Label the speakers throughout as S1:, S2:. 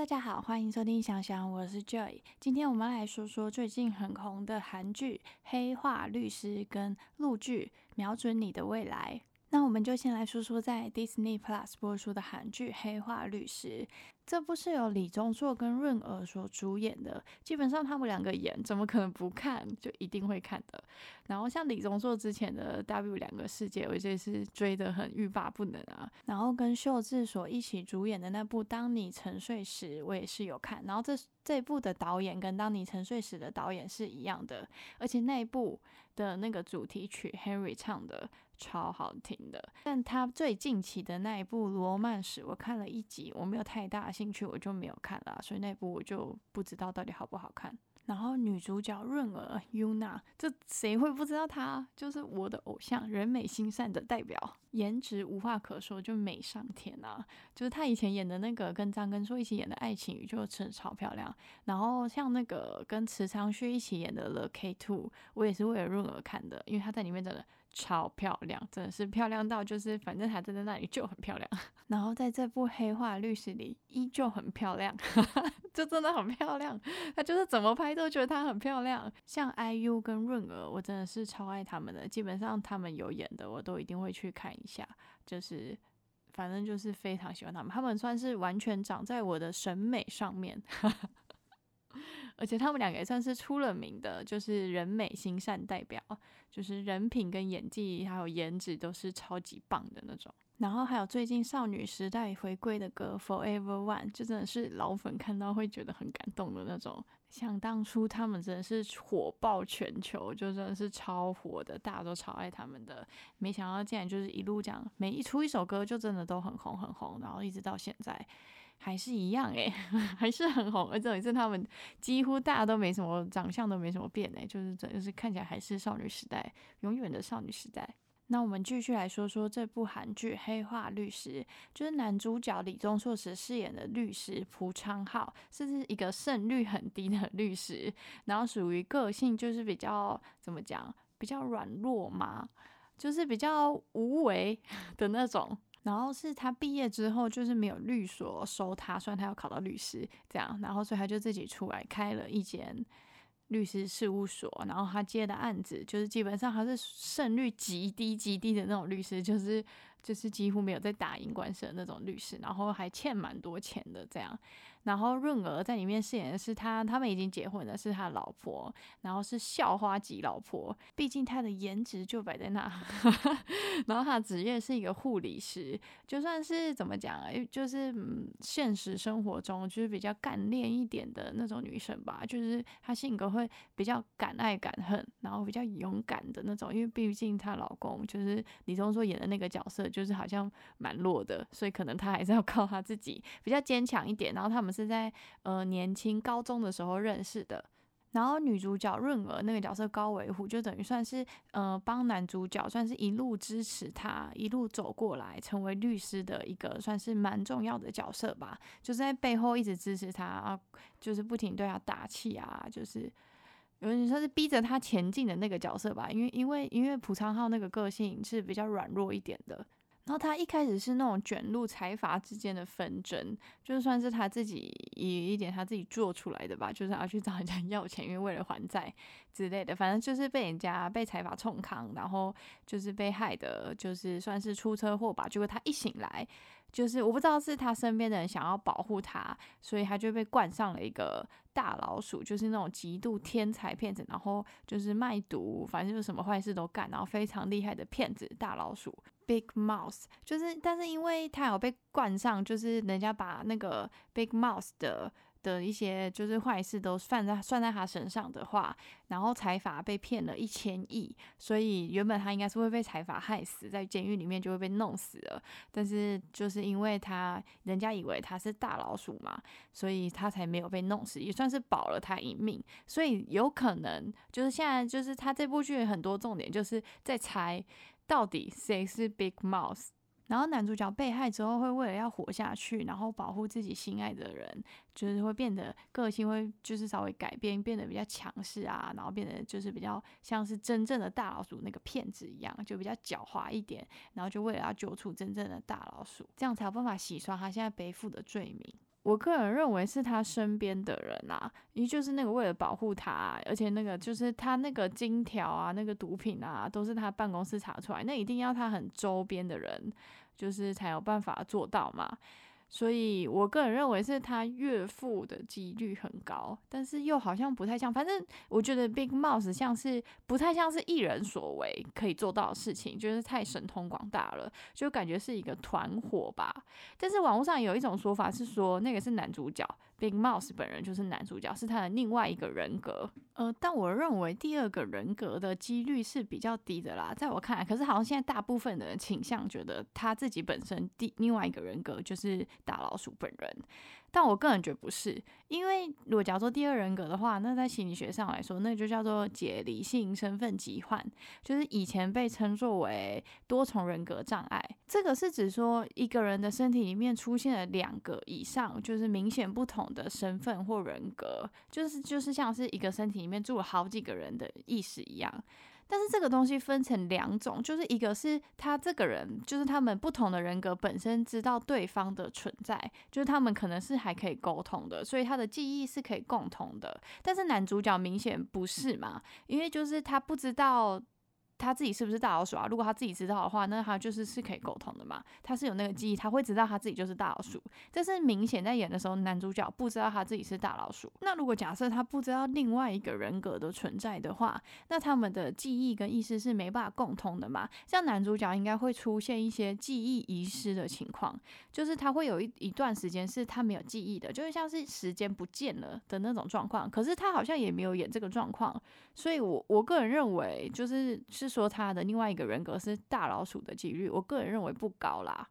S1: 大家好，欢迎收听想想，我是 Joy。今天我们来说说最近很红的韩剧《黑化律师》跟陆剧《瞄准你的未来》。那我们就先来说说在 Disney Plus 播出的韩剧《黑化律师》。这部是由李钟硕跟润儿所主演的，基本上他们两个演，怎么可能不看？就一定会看的。然后像李钟硕之前的《W 两个世界》，我这是追得很欲罢不能啊。然后跟秀智所一起主演的那部《当你沉睡时》，我也是有看。然后这这部的导演跟《当你沉睡时》的导演是一样的，而且那一部的那个主题曲 Henry 唱的超好听的。但他最近期的那一部《罗曼史》，我看了一集，我没有太大。兴趣我就没有看了，所以那部我就不知道到底好不好看。然后女主角润儿 Yuna，这谁会不知道她？就是我的偶像，人美心善的代表，颜值无话可说，就美上天啊！就是她以前演的那个跟张根硕一起演的爱情语，就真的超漂亮。然后像那个跟池昌旭一起演的《The K Two》，我也是为了润儿看的，因为她在里面真的。超漂亮，真的是漂亮到就是反正她站在那里就很漂亮。然后在这部《黑化律师》里依旧很漂亮，就真的很漂亮。她就是怎么拍都觉得她很漂亮。像 IU 跟润儿，我真的是超爱他们的，基本上他们有演的我都一定会去看一下。就是反正就是非常喜欢他们，他们算是完全长在我的审美上面。而且他们两个也算是出了名的，就是人美心善代表，就是人品跟演技还有颜值都是超级棒的那种。然后还有最近少女时代回归的歌《Forever One》，就真的是老粉看到会觉得很感动的那种。像当初他们真的是火爆全球，就真的是超火的，大家都超爱他们的。没想到竟然就是一路讲，每一出一首歌就真的都很红很红，然后一直到现在还是一样诶，还是很红。而且是他们几乎大家都没什么长相都没什么变诶，就是真的是看起来还是少女时代，永远的少女时代。那我们继续来说说这部韩剧《黑化律师》，就是男主角李钟硕饰饰演的律师朴昌浩，是一个胜率很低的律师，然后属于个性就是比较怎么讲，比较软弱嘛，就是比较无为的那种。然后是他毕业之后就是没有律所收他，虽然他要考到律师这样，然后所以他就自己出来开了一间。律师事务所，然后他接的案子就是基本上还是胜率极低极低的那种律师，就是就是几乎没有在打赢官司的那种律师，然后还欠蛮多钱的这样。然后润儿在里面饰演的是他，他们已经结婚了，是他老婆，然后是校花级老婆，毕竟他的颜值就摆在那。然后他职业是一个护理师，就算是怎么讲，就是嗯，现实生活中就是比较干练一点的那种女生吧，就是她性格会。会比较敢爱敢恨，然后比较勇敢的那种，因为毕竟她老公就是李钟硕演的那个角色，就是好像蛮弱的，所以可能她还是要靠她自己比较坚强一点。然后他们是在呃年轻高中的时候认识的。然后女主角润儿那个角色高维虎就等于算是呃帮男主角算是一路支持他一路走过来成为律师的一个算是蛮重要的角色吧，就是在背后一直支持他啊，就是不停对他打气啊，就是有点算是逼着他前进的那个角色吧。因为因为因为朴昌浩那个个性是比较软弱一点的。然后他一开始是那种卷入财阀之间的纷争，就算是他自己有一点他自己做出来的吧，就是要去找人家 要钱，因为为了还债之类的，反正就是被人家被财阀冲康，然后就是被害的，就是算是出车祸吧。结果他一醒来，就是我不知道是他身边的人想要保护他，所以他就被冠上了一个大老鼠，就是那种极度天才骗子，然后就是卖毒，反正就是什么坏事都干，然后非常厉害的骗子大老鼠。Big Mouse 就是，但是因为他有被冠上，就是人家把那个 Big Mouse 的的一些就是坏事都算在算在他身上的话，然后财阀被骗了一千亿，所以原本他应该是会被财阀害死，在监狱里面就会被弄死了。但是就是因为他人家以为他是大老鼠嘛，所以他才没有被弄死，也算是保了他一命。所以有可能就是现在就是他这部剧很多重点就是在猜。到底谁是 Big Mouse？然后男主角被害之后，会为了要活下去，然后保护自己心爱的人，就是会变得个性会就是稍微改变，变得比较强势啊，然后变得就是比较像是真正的大老鼠那个骗子一样，就比较狡猾一点，然后就为了要救出真正的大老鼠，这样才有办法洗刷他现在背负的罪名。我个人认为是他身边的人啊，也就是那个为了保护他，而且那个就是他那个金条啊、那个毒品啊，都是他办公室查出来，那一定要他很周边的人，就是才有办法做到嘛。所以我个人认为是他岳父的几率很高，但是又好像不太像。反正我觉得 Big Mouse 像是不太像是一人所为可以做到的事情，就是太神通广大了，就感觉是一个团伙吧。但是网络上有一种说法是说，那个是男主角。Big Mouse 本人就是男主角，是他的另外一个人格。呃，但我认为第二个人格的几率是比较低的啦，在我看来。可是好像现在大部分的人倾向觉得他自己本身第另外一个人格就是大老鼠本人。但我个人觉得不是，因为如果假如说第二人格的话，那在心理学上来说，那就叫做解离性身份疾患，就是以前被称作为多重人格障碍。这个是指说一个人的身体里面出现了两个以上，就是明显不同的身份或人格，就是就是像是一个身体里面住了好几个人的意识一样。但是这个东西分成两种，就是一个是他这个人，就是他们不同的人格本身知道对方的存在，就是他们可能是还可以沟通的，所以他的记忆是可以共同的。但是男主角明显不是嘛，因为就是他不知道。他自己是不是大老鼠啊？如果他自己知道的话，那他就是是可以沟通的嘛。他是有那个记忆，他会知道他自己就是大老鼠。但是明显在演的时候，男主角不知道他自己是大老鼠。那如果假设他不知道另外一个人格的存在的话，那他们的记忆跟意识是没办法共通的嘛？像男主角应该会出现一些记忆遗失的情况，就是他会有一一段时间是他没有记忆的，就是像是时间不见了的那种状况。可是他好像也没有演这个状况，所以我我个人认为就是是。说他的另外一个人格是大老鼠的几率，我个人认为不高啦。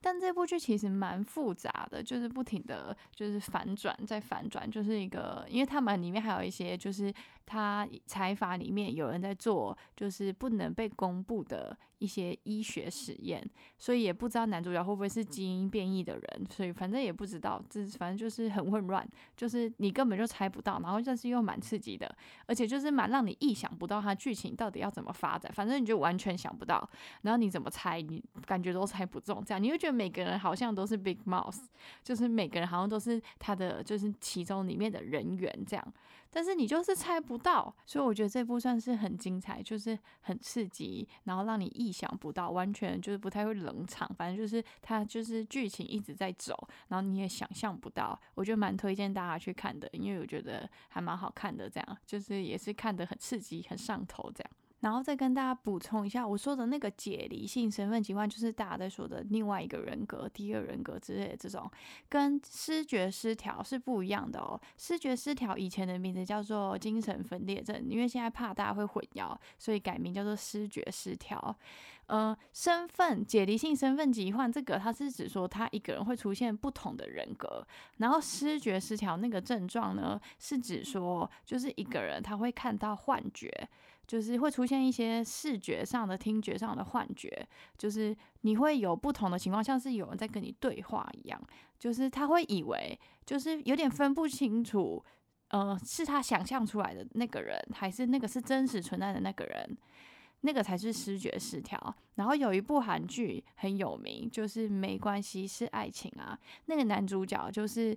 S1: 但这部剧其实蛮复杂的，就是不停的就是反转再反转，就是一个，因为他们里面还有一些就是他财阀里面有人在做，就是不能被公布的。一些医学实验，所以也不知道男主角会不会是基因变异的人，所以反正也不知道，这反正就是很混乱，就是你根本就猜不到，然后但是又蛮刺激的，而且就是蛮让你意想不到它剧情到底要怎么发展，反正你就完全想不到，然后你怎么猜，你感觉都猜不中，这样你会觉得每个人好像都是 Big Mouse，就是每个人好像都是他的就是其中里面的人员这样。但是你就是猜不到，所以我觉得这部算是很精彩，就是很刺激，然后让你意想不到，完全就是不太会冷场。反正就是它就是剧情一直在走，然后你也想象不到。我觉得蛮推荐大家去看的，因为我觉得还蛮好看的，这样就是也是看得很刺激、很上头这样。然后再跟大家补充一下，我说的那个解离性身份疾患，就是大家在说的另外一个人格、第二人格之类的这种，跟失觉失调是不一样的哦。失觉失调以前的名字叫做精神分裂症，因为现在怕大家会混淆，所以改名叫做失觉失调。呃，身份解离性身份疾患这个，它是指说他一个人会出现不同的人格，然后失觉失调那个症状呢，是指说就是一个人他会看到幻觉。就是会出现一些视觉上的、听觉上的幻觉，就是你会有不同的情况，像是有人在跟你对话一样，就是他会以为，就是有点分不清楚，呃，是他想象出来的那个人，还是那个是真实存在的那个人，那个才是视觉失调。然后有一部韩剧很有名，就是《没关系是爱情》啊，那个男主角就是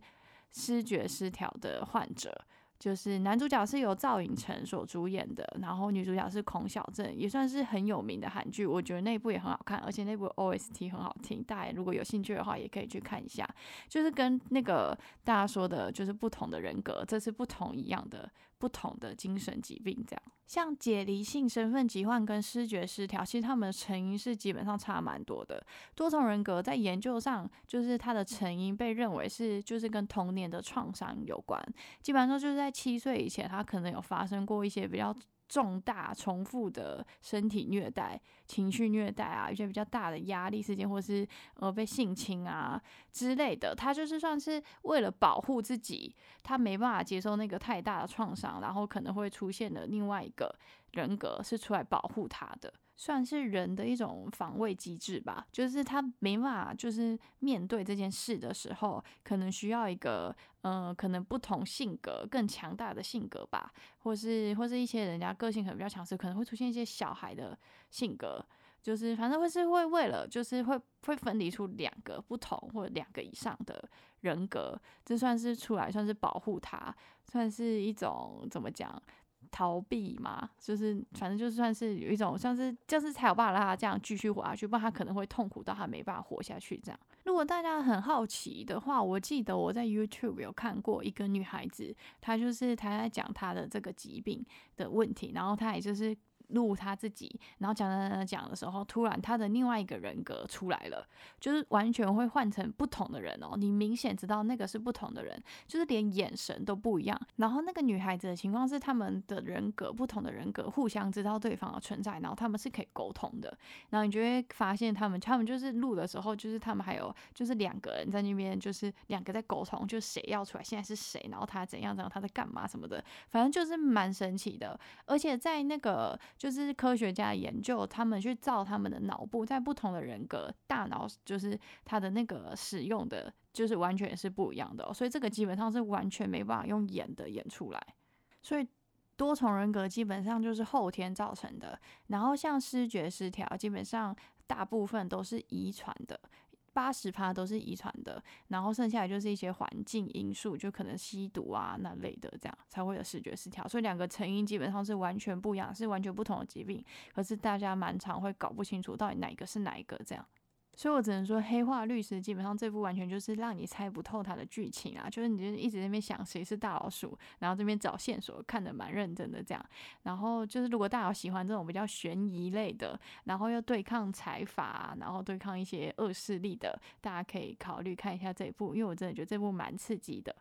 S1: 视觉失调的患者。就是男主角是由赵寅成所主演的，然后女主角是孔晓振，也算是很有名的韩剧。我觉得那部也很好看，而且那部 OST 很好听。大家如果有兴趣的话，也可以去看一下。就是跟那个大家说的，就是不同的人格，这是不同一样的。不同的精神疾病，这样像解离性身份疾患跟失觉失调，其实他们的成因是基本上差蛮多的。多重人格在研究上，就是它的成因被认为是就是跟童年的创伤有关，基本上就是在七岁以前，他可能有发生过一些比较。重大重复的身体虐待、情绪虐待啊，一些比较大的压力事件，或是呃被性侵啊之类的，他就是算是为了保护自己，他没办法接受那个太大的创伤，然后可能会出现的另外一个人格是出来保护他的。算是人的一种防卫机制吧，就是他没办法，就是面对这件事的时候，可能需要一个，嗯，可能不同性格更强大的性格吧，或是或是一些人家个性可能比较强势，可能会出现一些小孩的性格，就是反正会是会为了就是会会分离出两个不同或者两个以上的人格，这算是出来算是保护他，算是一种怎么讲？逃避嘛，就是反正就算是有一种像是就是才有办法让他这样继续活下去，不然他可能会痛苦到他没办法活下去这样。如果大家很好奇的话，我记得我在 YouTube 有看过一个女孩子，她就是她在讲她的这个疾病的问题，然后她也就是。录他自己，然后讲讲讲讲的时候，突然他的另外一个人格出来了，就是完全会换成不同的人哦。你明显知道那个是不同的人，就是连眼神都不一样。然后那个女孩子的情况是，他们的人格不同的人格互相知道对方的存在，然后他们是可以沟通的。然后你就会发现他们，他们就是录的时候，就是他们还有就是两个人在那边，就是两个在沟通，就谁要出来，现在是谁，然后他怎样怎样，他在干嘛什么的，反正就是蛮神奇的。而且在那个。就是科学家研究，他们去造他们的脑部，在不同的人格大脑，就是他的那个使用的，就是完全是不一样的。所以这个基本上是完全没办法用演的演出来。所以多重人格基本上就是后天造成的。然后像视觉失调，基本上大部分都是遗传的。八十趴都是遗传的，然后剩下来就是一些环境因素，就可能吸毒啊那类的，这样才会有视觉失调。所以两个成因基本上是完全不一样，是完全不同的疾病。可是大家蛮常会搞不清楚到底哪一个是哪一个这样。所以我只能说，《黑化律师》基本上这部完全就是让你猜不透它的剧情啊，就是你就一直在那边想谁是大老鼠，然后这边找线索，看得蛮认真的这样。然后就是如果大家喜欢这种比较悬疑类的，然后又对抗财阀，然后对抗一些恶势力的，大家可以考虑看一下这部，因为我真的觉得这部蛮刺激的。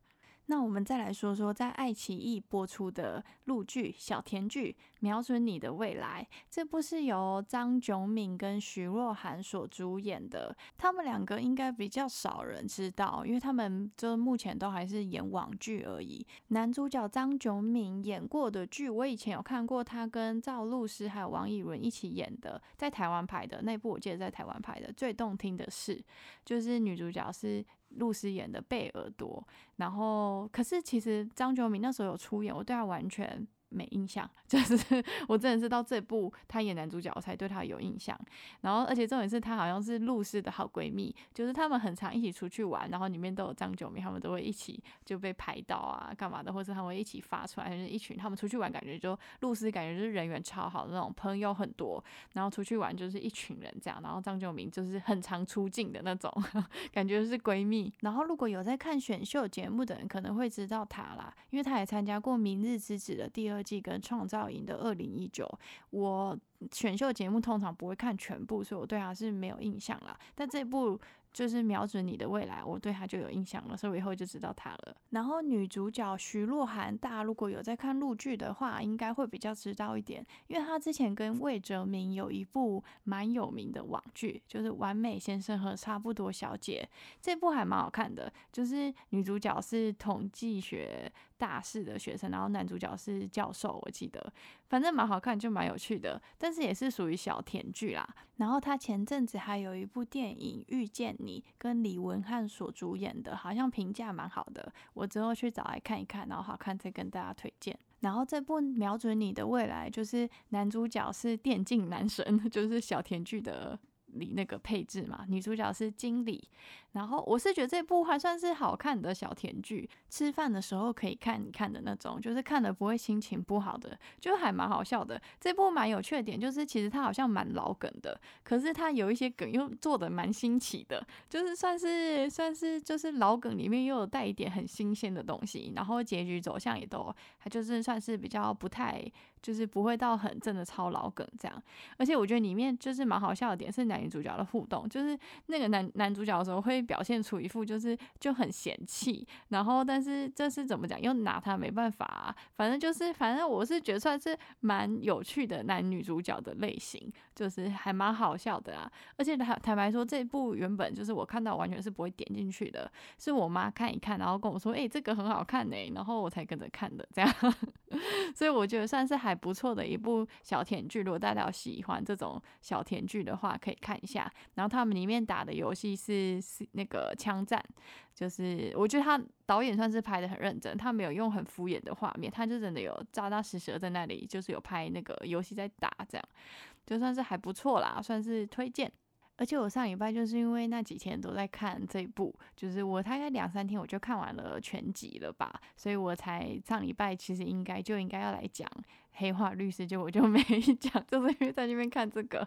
S1: 那我们再来说说，在爱奇艺播出的陆剧《小甜剧》，瞄准你的未来。这部是由张炯敏跟徐若涵所主演的。他们两个应该比较少人知道，因为他们就目前都还是演网剧而已。男主角张炯敏演过的剧，我以前有看过，他跟赵露思还有王以伦一起演的，在台湾拍的那部，我记得在台湾拍的。最动听的是，就是女主角是。露丝演的贝尔多，然后可是其实张九敏那时候有出演，我对他完全。没印象，就是我真的是到这部他演男主角我才对他有印象。然后，而且重点是他好像是露丝的好闺蜜，就是他们很常一起出去玩，然后里面都有张九明，他们都会一起就被拍到啊，干嘛的，或者他们会一起发出来，就是一群他们出去玩，感觉就露丝感觉就是人缘超好那种，朋友很多，然后出去玩就是一群人这样，然后张九明就是很常出镜的那种，感觉是闺蜜。然后如果有在看选秀节目的人，可能会知道他啦，因为他也参加过《明日之子》的第二。季跟创造营的二零一九，我选秀节目通常不会看全部，所以我对他是没有印象啦。但这部。就是瞄准你的未来，我对他就有印象了，所以我以后就知道他了。然后女主角徐若涵，大家如果有在看陆剧的话，应该会比较知道一点，因为她之前跟魏哲明有一部蛮有名的网剧，就是《完美先生和差不多小姐》，这部还蛮好看的。就是女主角是统计学大四的学生，然后男主角是教授，我记得，反正蛮好看，就蛮有趣的，但是也是属于小甜剧啦。然后他前阵子还有一部电影《遇见》。你跟李文翰所主演的，好像评价蛮好的，我之后去找来看一看，然后好看再跟大家推荐。然后这部瞄准你的未来，就是男主角是电竞男神，就是小甜剧的。里那个配置嘛，女主角是经理，然后我是觉得这部还算是好看的小甜剧，吃饭的时候可以看看的那种，就是看了不会心情不好的，就还蛮好笑的。这部蛮有趣的点就是，其实它好像蛮老梗的，可是它有一些梗又做的蛮新奇的，就是算是算是就是老梗里面又有带一点很新鲜的东西，然后结局走向也都还就是算是比较不太。就是不会到很真的超老梗这样，而且我觉得里面就是蛮好笑的点是男女主角的互动，就是那个男男主角的时候会表现出一副就是就很嫌弃，然后但是这是怎么讲又拿他没办法，啊反正就是反正我是觉得算是蛮有趣的男女主角的类型，就是还蛮好笑的啊。而且坦坦白说，这部原本就是我看到完全是不会点进去的，是我妈看一看，然后跟我说，哎，这个很好看呢，然后我才跟着看的这样。所以我觉得算是还不错的一部小甜剧。如果大家有喜欢这种小甜剧的话，可以看一下。然后他们里面打的游戏是是那个枪战，就是我觉得他导演算是拍的很认真，他没有用很敷衍的画面，他就真的有扎扎实实的在那里，就是有拍那个游戏在打，这样就算是还不错啦，算是推荐。而且我上礼拜就是因为那几天都在看这部，就是我大概两三天我就看完了全集了吧，所以我才上礼拜其实应该就应该要来讲黑化律师，结果就 没讲，就是因为在那边看这个。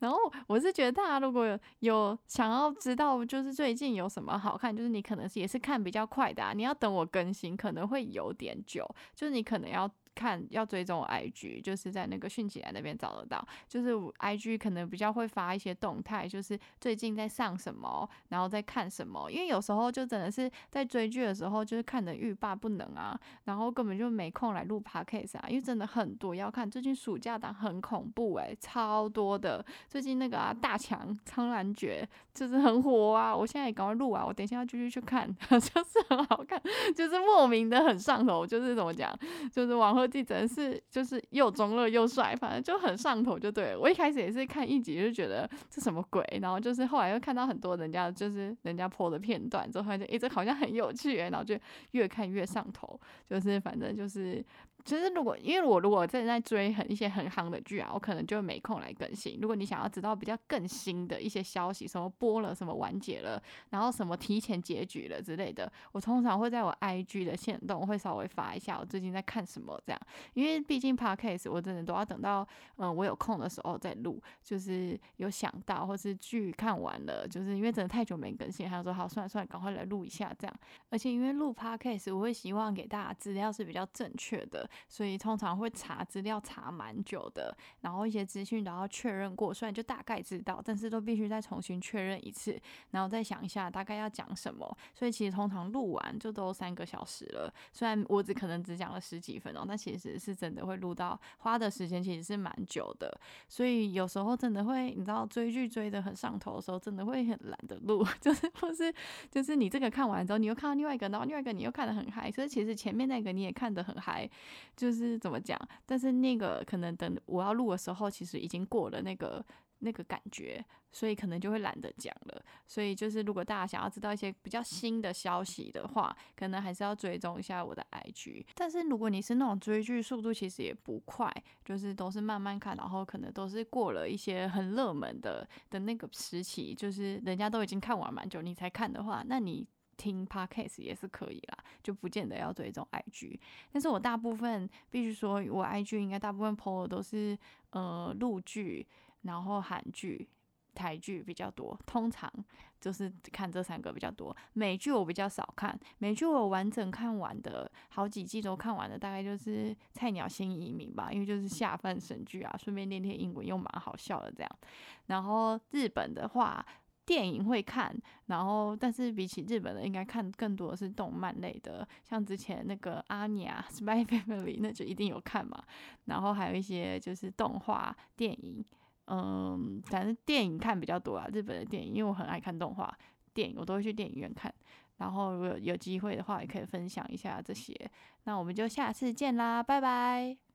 S1: 然后我是觉得大家如果有想要知道，就是最近有什么好看，就是你可能也是看比较快的，啊，你要等我更新可能会有点久，就是你可能要。看要追踪 IG，就是在那个迅起来那边找得到。就是 IG 可能比较会发一些动态，就是最近在上什么，然后在看什么。因为有时候就真的是在追剧的时候，就是看的欲罢不能啊，然后根本就没空来录 Podcast 啊。因为真的很多要看，最近暑假档很恐怖诶，超多的。最近那个啊，大强苍兰诀就是很火啊，我现在也赶快录啊，我等一下要继续去看，就是很好看，就是莫名的很上头，就是怎么讲，就是往后。这真是就是又中二又帅，反正就很上头，就对了。我一开始也是看一集就觉得这什么鬼，然后就是后来又看到很多人家就是人家播的片段之后，发现诶这好像很有趣，然后就越看越上头，就是反正就是。其实，如果因为我如果正在追很一些很夯的剧啊，我可能就没空来更新。如果你想要知道比较更新的一些消息，什么播了，什么完结了，然后什么提前结局了之类的，我通常会在我 IG 的线动会稍微发一下我最近在看什么这样。因为毕竟 Podcast 我真的都要等到嗯我有空的时候再录，就是有想到或是剧看完了，就是因为真的太久没更新，他说好算了算了，赶快来录一下这样。而且因为录 Podcast 我会希望给大家资料是比较正确的。所以通常会查资料查蛮久的，然后一些资讯都要确认过，虽然就大概知道，但是都必须再重新确认一次，然后再想一下大概要讲什么。所以其实通常录完就都三个小时了，虽然我只可能只讲了十几分钟，但其实是真的会录到花的时间其实是蛮久的。所以有时候真的会，你知道追剧追得很上头的时候，真的会很懒得录，就是或是就是你这个看完之后，你又看到另外一个，然后另外一个你又看得很嗨，所以其实前面那个你也看得很嗨。就是怎么讲？但是那个可能等我要录的时候，其实已经过了那个那个感觉，所以可能就会懒得讲了。所以就是如果大家想要知道一些比较新的消息的话，可能还是要追踪一下我的 IG。但是如果你是那种追剧速度其实也不快，就是都是慢慢看，然后可能都是过了一些很热门的的那个时期，就是人家都已经看完蛮久，你才看的话，那你。听 podcast 也是可以啦，就不见得要追踪 IG。但是我大部分必须说，我 IG 应该大部分 po 都是呃陆剧，然后韩剧、台剧比较多。通常就是看这三个比较多。美剧我比较少看，美剧我完整看完的好几季都看完的，大概就是《菜鸟新移民》吧，因为就是下饭神剧啊，顺便练练英文又蛮好笑的这样。然后日本的话。电影会看，然后但是比起日本的，应该看更多的是动漫类的，像之前那个阿尼亚《Spy Family》，那就一定有看嘛。然后还有一些就是动画电影，嗯，反正电影看比较多啊。日本的电影，因为我很爱看动画电影，我都会去电影院看。然后如果有机会的话，也可以分享一下这些。那我们就下次见啦，拜拜。